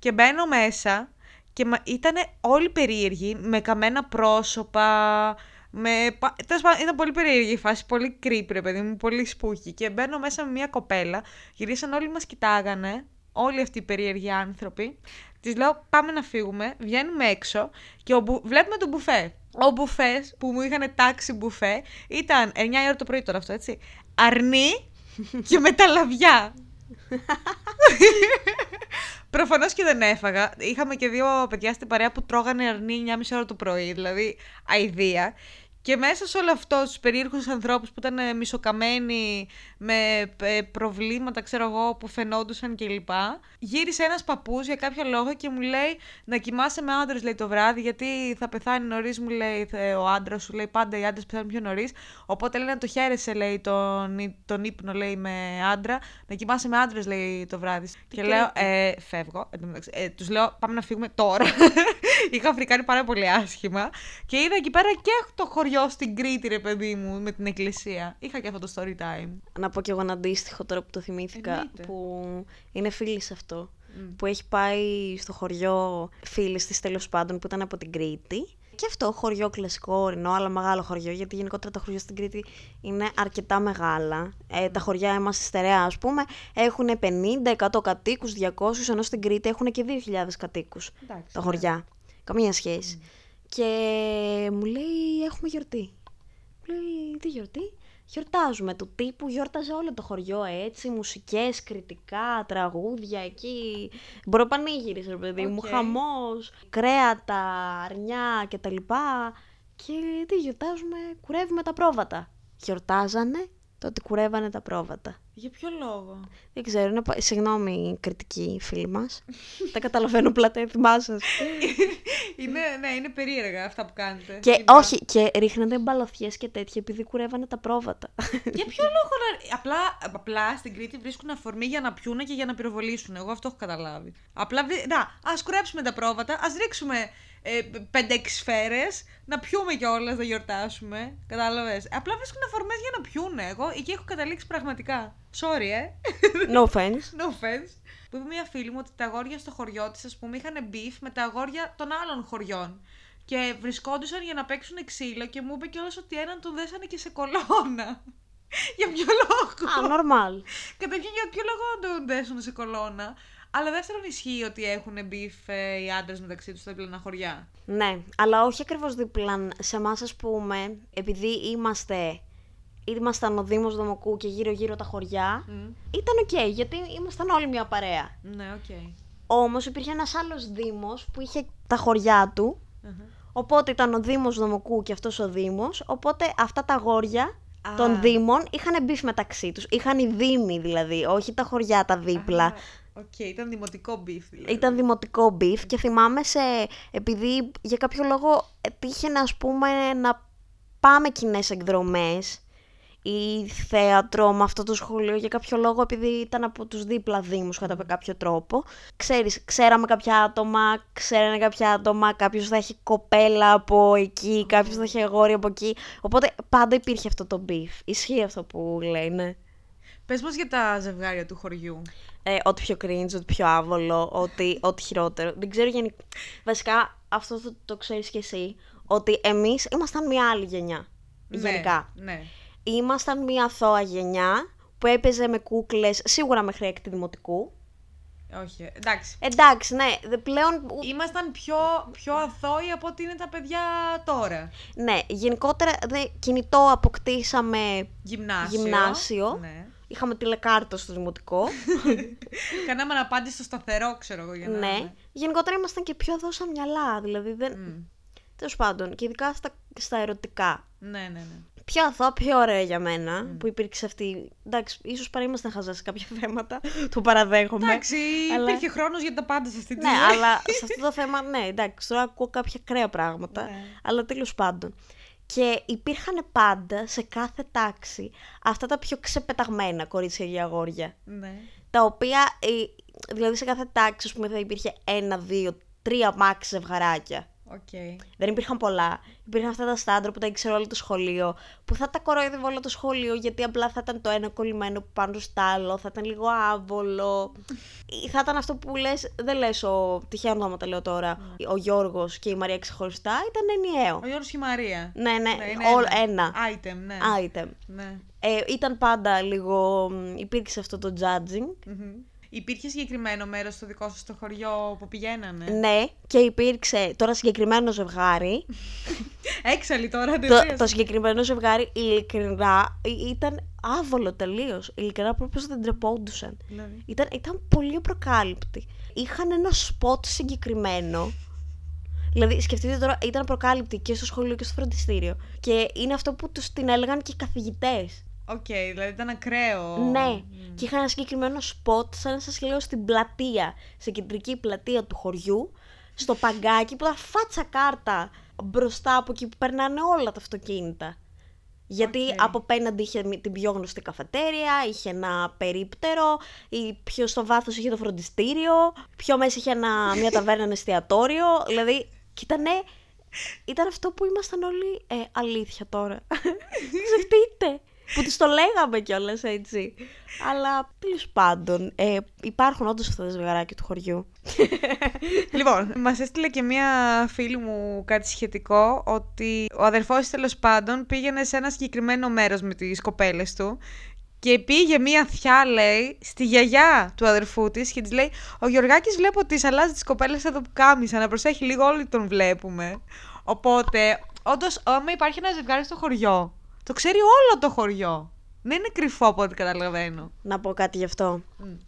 Και μπαίνω μέσα και ήταν όλοι περίεργοι, με καμένα πρόσωπα, με... πα- Τέλος πάντων, ήταν πολύ περίεργη η φάση, πολύ creepy ρε παιδί μου, πολύ σπούκι. Και μπαίνω μέσα με μια κοπέλα, γυρίσαν όλοι μας κοιτάγανε, όλοι αυτοί οι περίεργοι άνθρωποι. Της λέω πάμε να φύγουμε, βγαίνουμε έξω και ο μπου... βλέπουμε το μπουφέ. Ο μπουφές που μου είχαν τάξει μπουφέ ήταν 9 η ώρα το πρωί τώρα αυτό, έτσι. Αρνί και με τα λαβιά. Προφανώς και δεν έφαγα. Είχαμε και δύο παιδιά στην παρέα που τρώγανε αρνί 9.30 ώρα το πρωί, δηλαδή αηδία. Και μέσα σε όλο αυτό, του περίεργους ανθρώπους που ήταν ε, μισοκαμένοι, με ε, προβλήματα, ξέρω εγώ, που φαινόντουσαν κλπ. Γύρισε ένας παππούς για κάποιο λόγο και μου λέει να κοιμάσαι με άντρες, λέει το βράδυ, γιατί θα πεθάνει νωρίς, μου λέει θε- ο άντρας σου, λέει πάντα οι άντρες πεθάνουν πιο νωρίς. Οπότε λέει να το χαίρεσαι, λέει τον, ύ- τον ύπνο, λέει με άντρα, να κοιμάσαι με άντρες, λέει το βράδυ. και λέω, ε, φεύγω. Εν τω μεταξύ, Ε, τους λέω, πάμε να φύγουμε τώρα. Είχα φρικάρει πάρα πολύ άσχημα. Και είδα εκεί πέρα και το χωριό στην Κρήτη, ρε παιδί μου, με την εκκλησία. Είχα και αυτό το story time. Να πω κι εγώ ένα αντίστοιχο τώρα που το θυμήθηκα, Εννοείται. που είναι φίλης σε αυτό. Που έχει πάει στο χωριό φίλης της τέλος πάντων που ήταν από την Κρήτη. Και αυτό χωριό κλασικό ορεινό, αλλά μεγάλο χωριό, γιατί γενικότερα τα χωριά στην Κρήτη είναι αρκετά μεγάλα. Ε, τα χωριά εμάς στη Στερεά, ας πούμε, έχουν 50, 100 κατοίκους, 200, ενώ στην Κρήτη έχουν και 2.000 κατοίκους Εντάξει, τα ναι. χωριά. Καμία σχέση. Και μου λέει, έχουμε γιορτή. Μου λέει, τι γιορτή; Γιορτάζουμε του τύπου, γιόρταζε όλο το χωριό έτσι, μουσικές, κρητικά, τραγούδια εκεί, bro πανηγύρι ρε παιδί μου, Οκ. χαμός, κρέατα, αρνιά και τα λοιπά. Και τι γιορτάζουμε, κουρεύουμε τα πρόβατα. Γιορτάζανε το ότι κουρεύανε τα πρόβατα. Για ποιο λόγο; Δεν ξέρω, είναι... πα- συγγνώμη Κρητικοί φίλοι μας. Τα καταλαβαίνω απλά τα έθιμά σας. είναι, ναι, είναι περίεργα αυτά που κάνετε. Και Γενικά. όχι, και ρίχνανε μπαλωθιές και τέτοια επειδή κουρεύανε τα πρόβατα. Για ποιο λόγο να. Απλά, απλά στην Κρήτη βρίσκουν αφορμή για να πιούνε και για να πυροβολήσουν. Εγώ αυτό έχω καταλάβει. Απλά. βρι- Να, ας κουρέψουμε τα πρόβατα, ας ρίξουμε ε, 5-6 σφαίρες, να πιούμε κιόλας, να γιορτάσουμε. Κατάλαβες. Απλά βρίσκουν αφορμές για να πιούνε. Εγώ εκεί έχω καταλήξει πραγματικά. Sorry, ε. No offense. No offense. Που είπε μια φίλη μου ότι τα αγόρια στο χωριό της, ας πούμε, είχαν beef με τα αγόρια των άλλων χωριών. Και βρισκόντουσαν για να παίξουν ξύλο και μου είπε κιόλας ότι έναν τον δέσανε και σε κολόνα. για ποιο λόγο; Α, νορμάλ. Καταρχήν για ποιο λόγο να τον δέσουν σε κολόνα. Αλλά δεύτερον ισχύει ότι έχουν beef ε, οι άντρες μεταξύ τους στα διπλανά χωριά. Ναι, αλλά όχι ακριβώς δίπλα. Σε εμάς, ας πούμε, επειδή είμαστε. Ήμασταν ο Δήμος Δομοκού και γύρω-γύρω τα χωριά. Ήταν οκ, γιατί ήμασταν όλοι μια παρέα. Ναι, οκ. Όμως υπήρχε ένας άλλος Δήμος που είχε τα χωριά του. Οπότε ήταν ο Δήμος Δομοκού και αυτός ο Δήμος. Οπότε αυτά τα αγόρια Α. των Δήμων είχαν beef μεταξύ τους. Είχαν οι Δήμοι δηλαδή, όχι τα χωριά τα δίπλα. Α, Οκ, ήταν δημοτικό beef δηλαδή. Ήταν δημοτικό beef και θυμάμαι σε. επειδή για κάποιο λόγο τύχε να ας πούμε να πάμε κοινές εκδρομές ή θέατρο με αυτό το σχολείο για κάποιο λόγο επειδή ήταν από τους δίπλα δήμους κατά κάποιο τρόπο. Ξέρεις, ξέραμε κάποια άτομα, ξέρανε κάποια άτομα, κάποιος θα έχει κοπέλα από εκεί, κάποιος θα έχει αγόρι από εκεί. Οπότε πάντα υπήρχε αυτό το beef. Ισχύει αυτό που λέει, ναι. Πες μας για τα ζευγάρια του χωριού. Ε, ό,τι πιο cringe, ό,τι πιο άβολο, ό,τι, ό,τι χειρότερο. Δεν ξέρω γενικά. Βασικά, αυτό το, το ξέρεις κι εσύ, ότι εμείς ήμασταν μια άλλη γενιά. Γενικά. Ναι, ναι. Ήμασταν μια αθώα γενιά που έπαιζε με κούκλες, σίγουρα μέχρι έκτη δημοτικού. Όχι, εντάξει. Εντάξει, ναι, δε- πλέον. Ήμασταν πιο, πιο αθώοι από ότι είναι τα παιδιά τώρα. Ναι, γενικότερα δε, κινητό αποκτήσαμε. Γυμνάσιο. Γυμνάσιο. Ναι. Είχαμε τηλεκάρτα στο δημοτικό. Κάναμε αναπάντηση στο σταθερό, ξέρω εγώ. Για να... ναι. Γενικότερα ήμασταν και πιο δόσα μυαλά. Δηλαδή δεν. Μμ. Τέλος πάντων, και ειδικά στα, στα ερωτικά. Ναι, ναι, ναι. Πιο αθώα, πιο ωραία για μένα που υπήρξε αυτή. Εντάξει, ίσως παρά ήμασταν χαζά σε κάποια θέματα. Το παραδέχομαι. Εντάξει, αλλά- υπήρχε χρόνος για τα πάντα σε αυτή τη Ναι, ζωή. αλλά σε αυτό το θέμα, ναι, εντάξει, τώρα ακούω κάποια κρέα πράγματα. Ναι. Αλλά τέλος πάντων. Και υπήρχαν πάντα σε κάθε τάξη αυτά τα πιο ξεπεταγμένα κορίτσια και αγόρια. Ναι. Τα οποία, ε, δηλαδή σε κάθε τάξη, ας πούμε, θα υπήρχε ένα, δύο, τρία max ζευγαράκια. Οκ. Δεν υπήρχαν πολλά. Υπήρχαν αυτά τα στάντρα που τα ήξερε όλο το σχολείο, που θα τα κορόιδευε όλο το σχολείο, γιατί απλά θα ήταν το ένα κολλημένο πάνω στο άλλο, θα ήταν λίγο άβολο. Ή θα ήταν αυτό που λες, δεν λες ο. Τυχαία ονόματα λέω τώρα. Ο Γιώργος και η Μαρία ξεχωριστά, ήταν ενιαίο. Ο Γιώργος και η Μαρία. Ναι, ναι, είναι όλο ένα. Item, ναι. Item. ναι. Ε, ήταν πάντα λίγο. μ, Υπήρξε αυτό το judging. Μμμ. Υπήρχε συγκεκριμένο μέρος στο δικό σας στο χωριό που πηγαίνανε; Ναι, και υπήρξε τώρα συγκεκριμένο ζευγάρι. Έξαλλη τώρα, το, τελείως. το συγκεκριμένο ζευγάρι ειλικρινά ε, ήταν άβολο τελείως. Ειλικρινά proprio δεν τρεπόντουσαν. Ναι. Ήταν, ήταν πολύ απροκάλυπτοι. Είχαν ένα σποτ συγκεκριμένο. Δηλαδή, σκεφτείτε τώρα, ήταν προκάλυπτοι και στο σχολείο και στο φροντιστήριο. Και είναι αυτό που τους την έλεγαν και οι καθηγητές. Οκ, δηλαδή ήταν ακραίο. Ναι, και είχαν ένα συγκεκριμένο σποτ, σαν να σας λέω, στην πλατεία, στην κεντρική πλατεία του χωριού, στο παγκάκι που ήταν φάτσα κάρτα μπροστά από εκεί που περνάνε όλα τα αυτοκίνητα. Γιατί Οκ. από απέναντι είχε μη- την πιο γνωστή καφετέρια, είχε ένα περίπτερο, ή πιο στο βάθος είχε το φροντιστήριο, πιο μέσα είχε ένα, μια ταβέρνα, ένα εστιατόριο. Δηλαδή, και ήτανε, ήταν αυτό που ήμασταν όλοι ε, αλήθεια τώρα. Ξεχτείτε. Που τους το λέγαμε κιόλας έτσι. Αλλά τέλος πάντων, ε, υπάρχουν όντως αυτά τα ζευγαράκια του χωριού. Λοιπόν, μας έστειλε και μία φίλη μου κάτι σχετικό ότι ο αδερφός τέλος πάντων πήγαινε σε ένα συγκεκριμένο μέρος με τις κοπέλες του και πήγε μία θιά, λέει, στη γιαγιά του αδερφού της και της λέει «Ο Γιωργάκης βλέπω ότι αλλάζει τις κοπέλες εδώ που κάμισα, να προσέχει λίγο όλοι τον βλέπουμε». Οπότε, όντως, άμα υπάρχει ένα ζευγάρι στο χωριό, το ξέρει όλο το χωριό. Δεν είναι κρυφό από ό,τι καταλαβαίνω. Να πω κάτι γι' αυτό.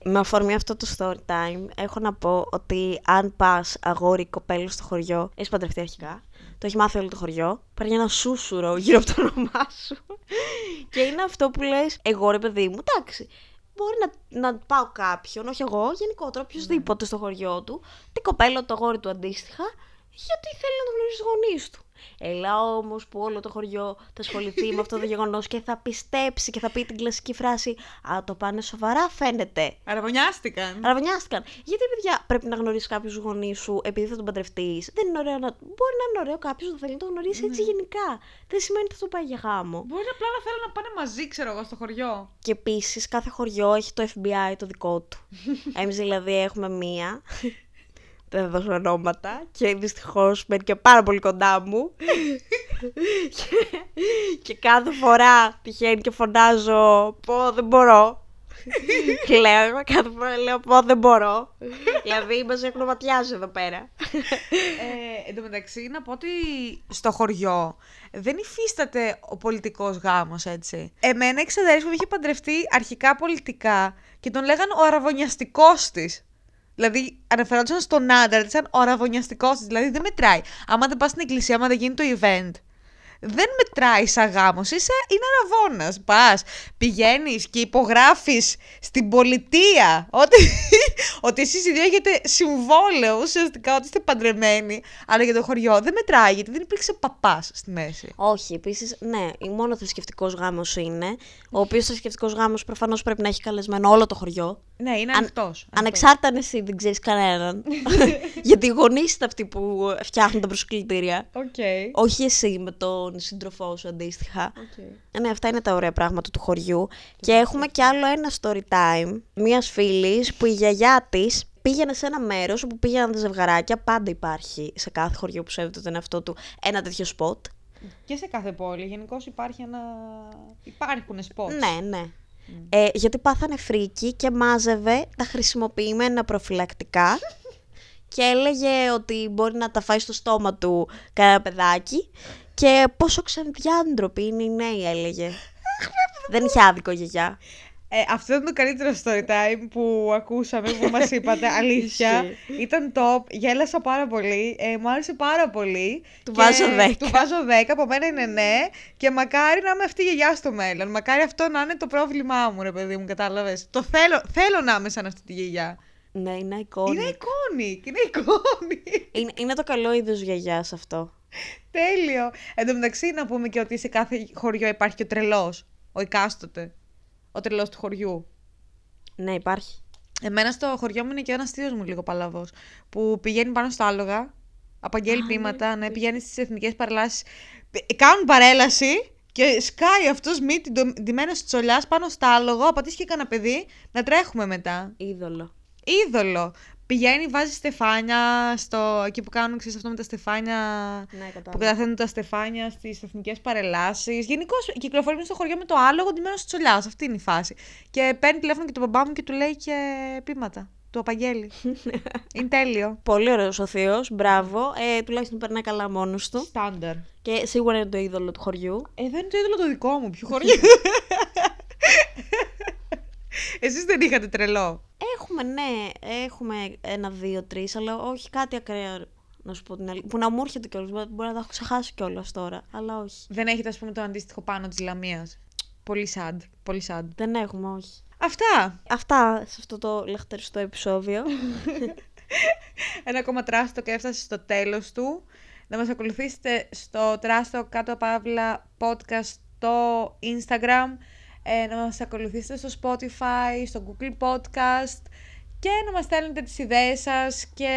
Με αφορμή αυτό το story time, έχω να πω ότι αν πας αγόρι κοπέλο στο χωριό, έχεις παντρευτεί αρχικά, το έχεις μάθει όλο το χωριό, παίρνει ένα σούσουρο γύρω από το όνομά σου. και είναι αυτό που λες, εγώ ρε παιδί μου, εντάξει. Μπορεί να, να πάω κάποιον, όχι εγώ, γενικότερα οποιοδήποτε στο χωριό του, την κοπέλα, το αγόρι του αντίστοιχα, γιατί θέλει να το γνωρίσει τους γονείς του. Έλα όμως που όλο το χωριό θα ασχοληθεί με αυτό το γεγονός και θα πιστέψει και θα πει την κλασική φράση Α, το πάνε σοβαρά φαίνεται. Αραβωνιάστηκαν. Αραβωνιάστηκαν. Γιατί, παιδιά, πρέπει να γνωρίσεις κάποιους γονείς σου επειδή θα τον παντρευτείς; Δεν είναι ωραίο να. Μπορεί να είναι ωραίο κάποιος να θέλει να τον γνωρίσει έτσι γενικά. Δεν σημαίνει ότι θα το πάει για γάμο. Μπορεί απλά να θέλουν να πάνε μαζί, ξέρω εγώ, στο χωριό. Και επίσης κάθε χωριό έχει το FBI το δικό του. Εμείς δηλαδή έχουμε μία δεν θα δώσω ονόματα και δυστυχώς μένει και πάρα πολύ κοντά μου. και, και κάθε φορά τυχαίνει και φωνάζω πω δεν μπορώ. λέω, κάθε φορά λέω πω δεν μπορώ. δηλαδή μας έχουν ματιάσει εδώ πέρα. Ε, εν τω μεταξύ, να πω ότι στο χωριό δεν υφίσταται ο πολιτικός γάμος, έτσι. Εμένα η ξαδέρφη μου είχε παντρευτεί αρχικά πολιτικά και τον λέγαν ο αραβωνιαστικός της. Δηλαδή, αναφερόντουσαν στον άντρα τη σαν ο αραβωνιαστικός της. Δηλαδή, δεν μετράει. Άμα δεν πας στην εκκλησία, άμα δεν γίνει το event, δεν μετράει σαν γάμος, είσαι, είναι αραβώνας. Πας, πηγαίνεις και υπογράφεις στην πολιτεία ότι, ότι εσείς οι δύο έχετε συμβόλαιο ουσιαστικά ότι είστε παντρεμένοι, αλλά για το χωριό δεν μετράει γιατί δεν υπήρξε παπάς στη μέση. Όχι, επίσης, ναι, μόνο θρησκευτικός γάμος είναι. Ο οποίος θρησκευτικός γάμος προφανώς πρέπει να έχει καλεσμένο όλο το χωριό. Ναι, είναι Αν- ανοιχτός. Ανεξάρτητα αν εσύ δεν ξέρεις κανέναν. Γιατί οι γονείς είναι αυτοί που φτιάχνουν τα προσκλητήρια. Οκ. Όχι εσύ με τον σύντροφό σου αντίστοιχα. Οκ. Ε, Ναι, αυτά είναι τα ωραία πράγματα του χωριού. Και έχουμε κι άλλο ένα story time μιας φίλης που η γιαγιά της πήγαινε σε ένα μέρος όπου πήγαιναν τα ζευγαράκια. Πάντα υπάρχει σε κάθε χωριό που σέβεται τον εαυτό του ένα τέτοιο σποτ. Και σε κάθε πόλη. Γενικώς υπάρχει ένα. Υπάρχουν spots. Ναι, ναι. Η γιαγιά πάθαινε φρίκη και μάζευε τα χρησιμοποιημένα προφυλακτικά και έλεγε ότι μπορεί να τα φάει στο στόμα του κανένα παιδάκι και πόσο ξεδιάντροποι είναι οι νέοι έλεγε. Δεν είχε άδικο γιαγιά. Ε, αυτό ήταν το καλύτερο story time που ακούσαμε, που μας είπατε, αλήθεια. Ισχύει. ήταν top, γέλασα πάρα πολύ, ε, μου άρεσε πάρα πολύ. Του και βάζω 10. Του βάζω 10, από μένα είναι ναι. Και μακάρι να είμαι αυτή η γιαγιά στο μέλλον. Μακάρι αυτό να είναι το πρόβλημά μου, ρε παιδί μου, κατάλαβες. Το θέλω, θέλω να είμαι σαν αυτή τη γιαγιά. Ναι, είναι εικόνη. Είναι iconic, είναι iconic. Είναι, είναι το καλό είδος γιαγιάς αυτό. Τέλειο. Εν τω μεταξύ να πούμε και ότι σε κάθε χωριό υπάρχει και ο τρελός, ο εκάστοτε. Ο τρελός του χωριού. Ναι, υπάρχει. Εμένα στο χωριό μου είναι και ένας θείος μου λίγο παλαβός. Που πηγαίνει πάνω στο άλογα, απαγγέλει ποίηματα, ναι, πηγαίνει στις εθνικές παρελάσεις. Κάνουν παρέλαση και σκάει αυτός μύτη ντυμένος της τσολιάς πάνω στο άλογο, απατήσει και κανένα παιδί, να τρέχουμε μετά. Είδωλο. Είδωλο. Πηγαίνει, βάζει στεφάνια στο. εκεί που κάνουν, ξέρεις αυτό με τα στεφάνια. Ναι, Που κατάλαβα. καταθέτουν τα στεφάνια στις εθνικές παρελάσεις. Γενικώ κυκλοφορεί μες στο χωριό με το άλογο ντυμένο της τσολιάς. Αυτή είναι η φάση. Και παίρνει τηλέφωνο και τον μπαμπά μου και του λέει και πείματα. Του απαγγέλει. είναι τέλειο. Πολύ ωραίος ο θείος, μπράβο. Ε, τουλάχιστον περνάει καλά μόνος του. Στάνταρ. Και σίγουρα είναι το είδωλο του χωριού. Ε, δεν είναι το είδωλο το δικό μου. Ποιο χωριό; Εσείς δεν είχατε τρελό; Έχουμε, ναι, έχουμε ένα, δύο, τρεις, αλλά όχι κάτι ακραίο. Να σου πω την αλήθεια. Που να μου έρχεται κιόλας. Μπορεί να τα έχω ξεχάσει κιόλας τώρα, αλλά όχι. Δεν έχετε, ας πούμε, το αντίστοιχο πάνω της Λαμίας; Πολύ sad. Πολύ sad. Δεν έχουμε, όχι. Αυτά. Αυτά σε αυτό το λαχταριστό επεισόδιο. Ένα ακόμα τράστο και έφτασε στο τέλος του. Να μας ακολουθήσετε στο τράστο κάτω παύλα podcast στο Instagram. Ε, να μας ακολουθήσετε στο Spotify, στο Google Podcast και να μας στέλνετε τις ιδέες σας και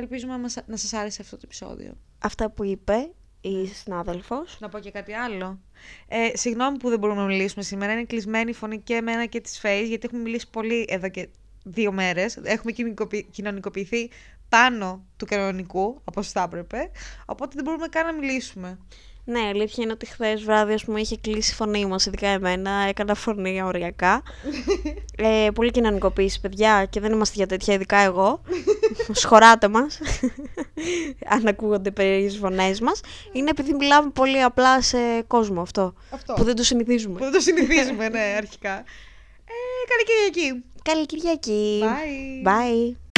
ελπίζουμε να, μας, να σας άρεσε αυτό το επεισόδιο. Αυτά που είπε η συνάδελφος. Να πω και κάτι άλλο. Ε, συγγνώμη που δεν μπορούμε να μιλήσουμε σήμερα. Είναι κλεισμένη η φωνή και εμένα και της Face, γιατί έχουμε μιλήσει πολύ εδώ και δύο μέρες. Έχουμε κοινωνικοποιη- κοινωνικοποιηθεί πάνω του κανονικού, όπως θα έπρεπε. Οπότε δεν μπορούμε καν να μιλήσουμε. Ναι, η αλήθεια είναι ότι χθες βράδυ, ας πούμε, είχε κλείσει η φωνή μας, ειδικά εμένα. Έκανα φωνή οριακά. ε, πολύ κοινωνικοποίηση, παιδιά, και δεν είμαστε για τέτοια, ειδικά εγώ. Σχωράτε μας. Αν ακούγονται περίεργες φωνές μας. Είναι επειδή μιλάμε πολύ απλά σε κόσμο αυτό. Αυτό. Που δεν το συνηθίζουμε. Που δεν το συνηθίζουμε, ναι, αρχικά. Ε, καλή Κυριακή. Καλή Κυριακή. Bye. Bye.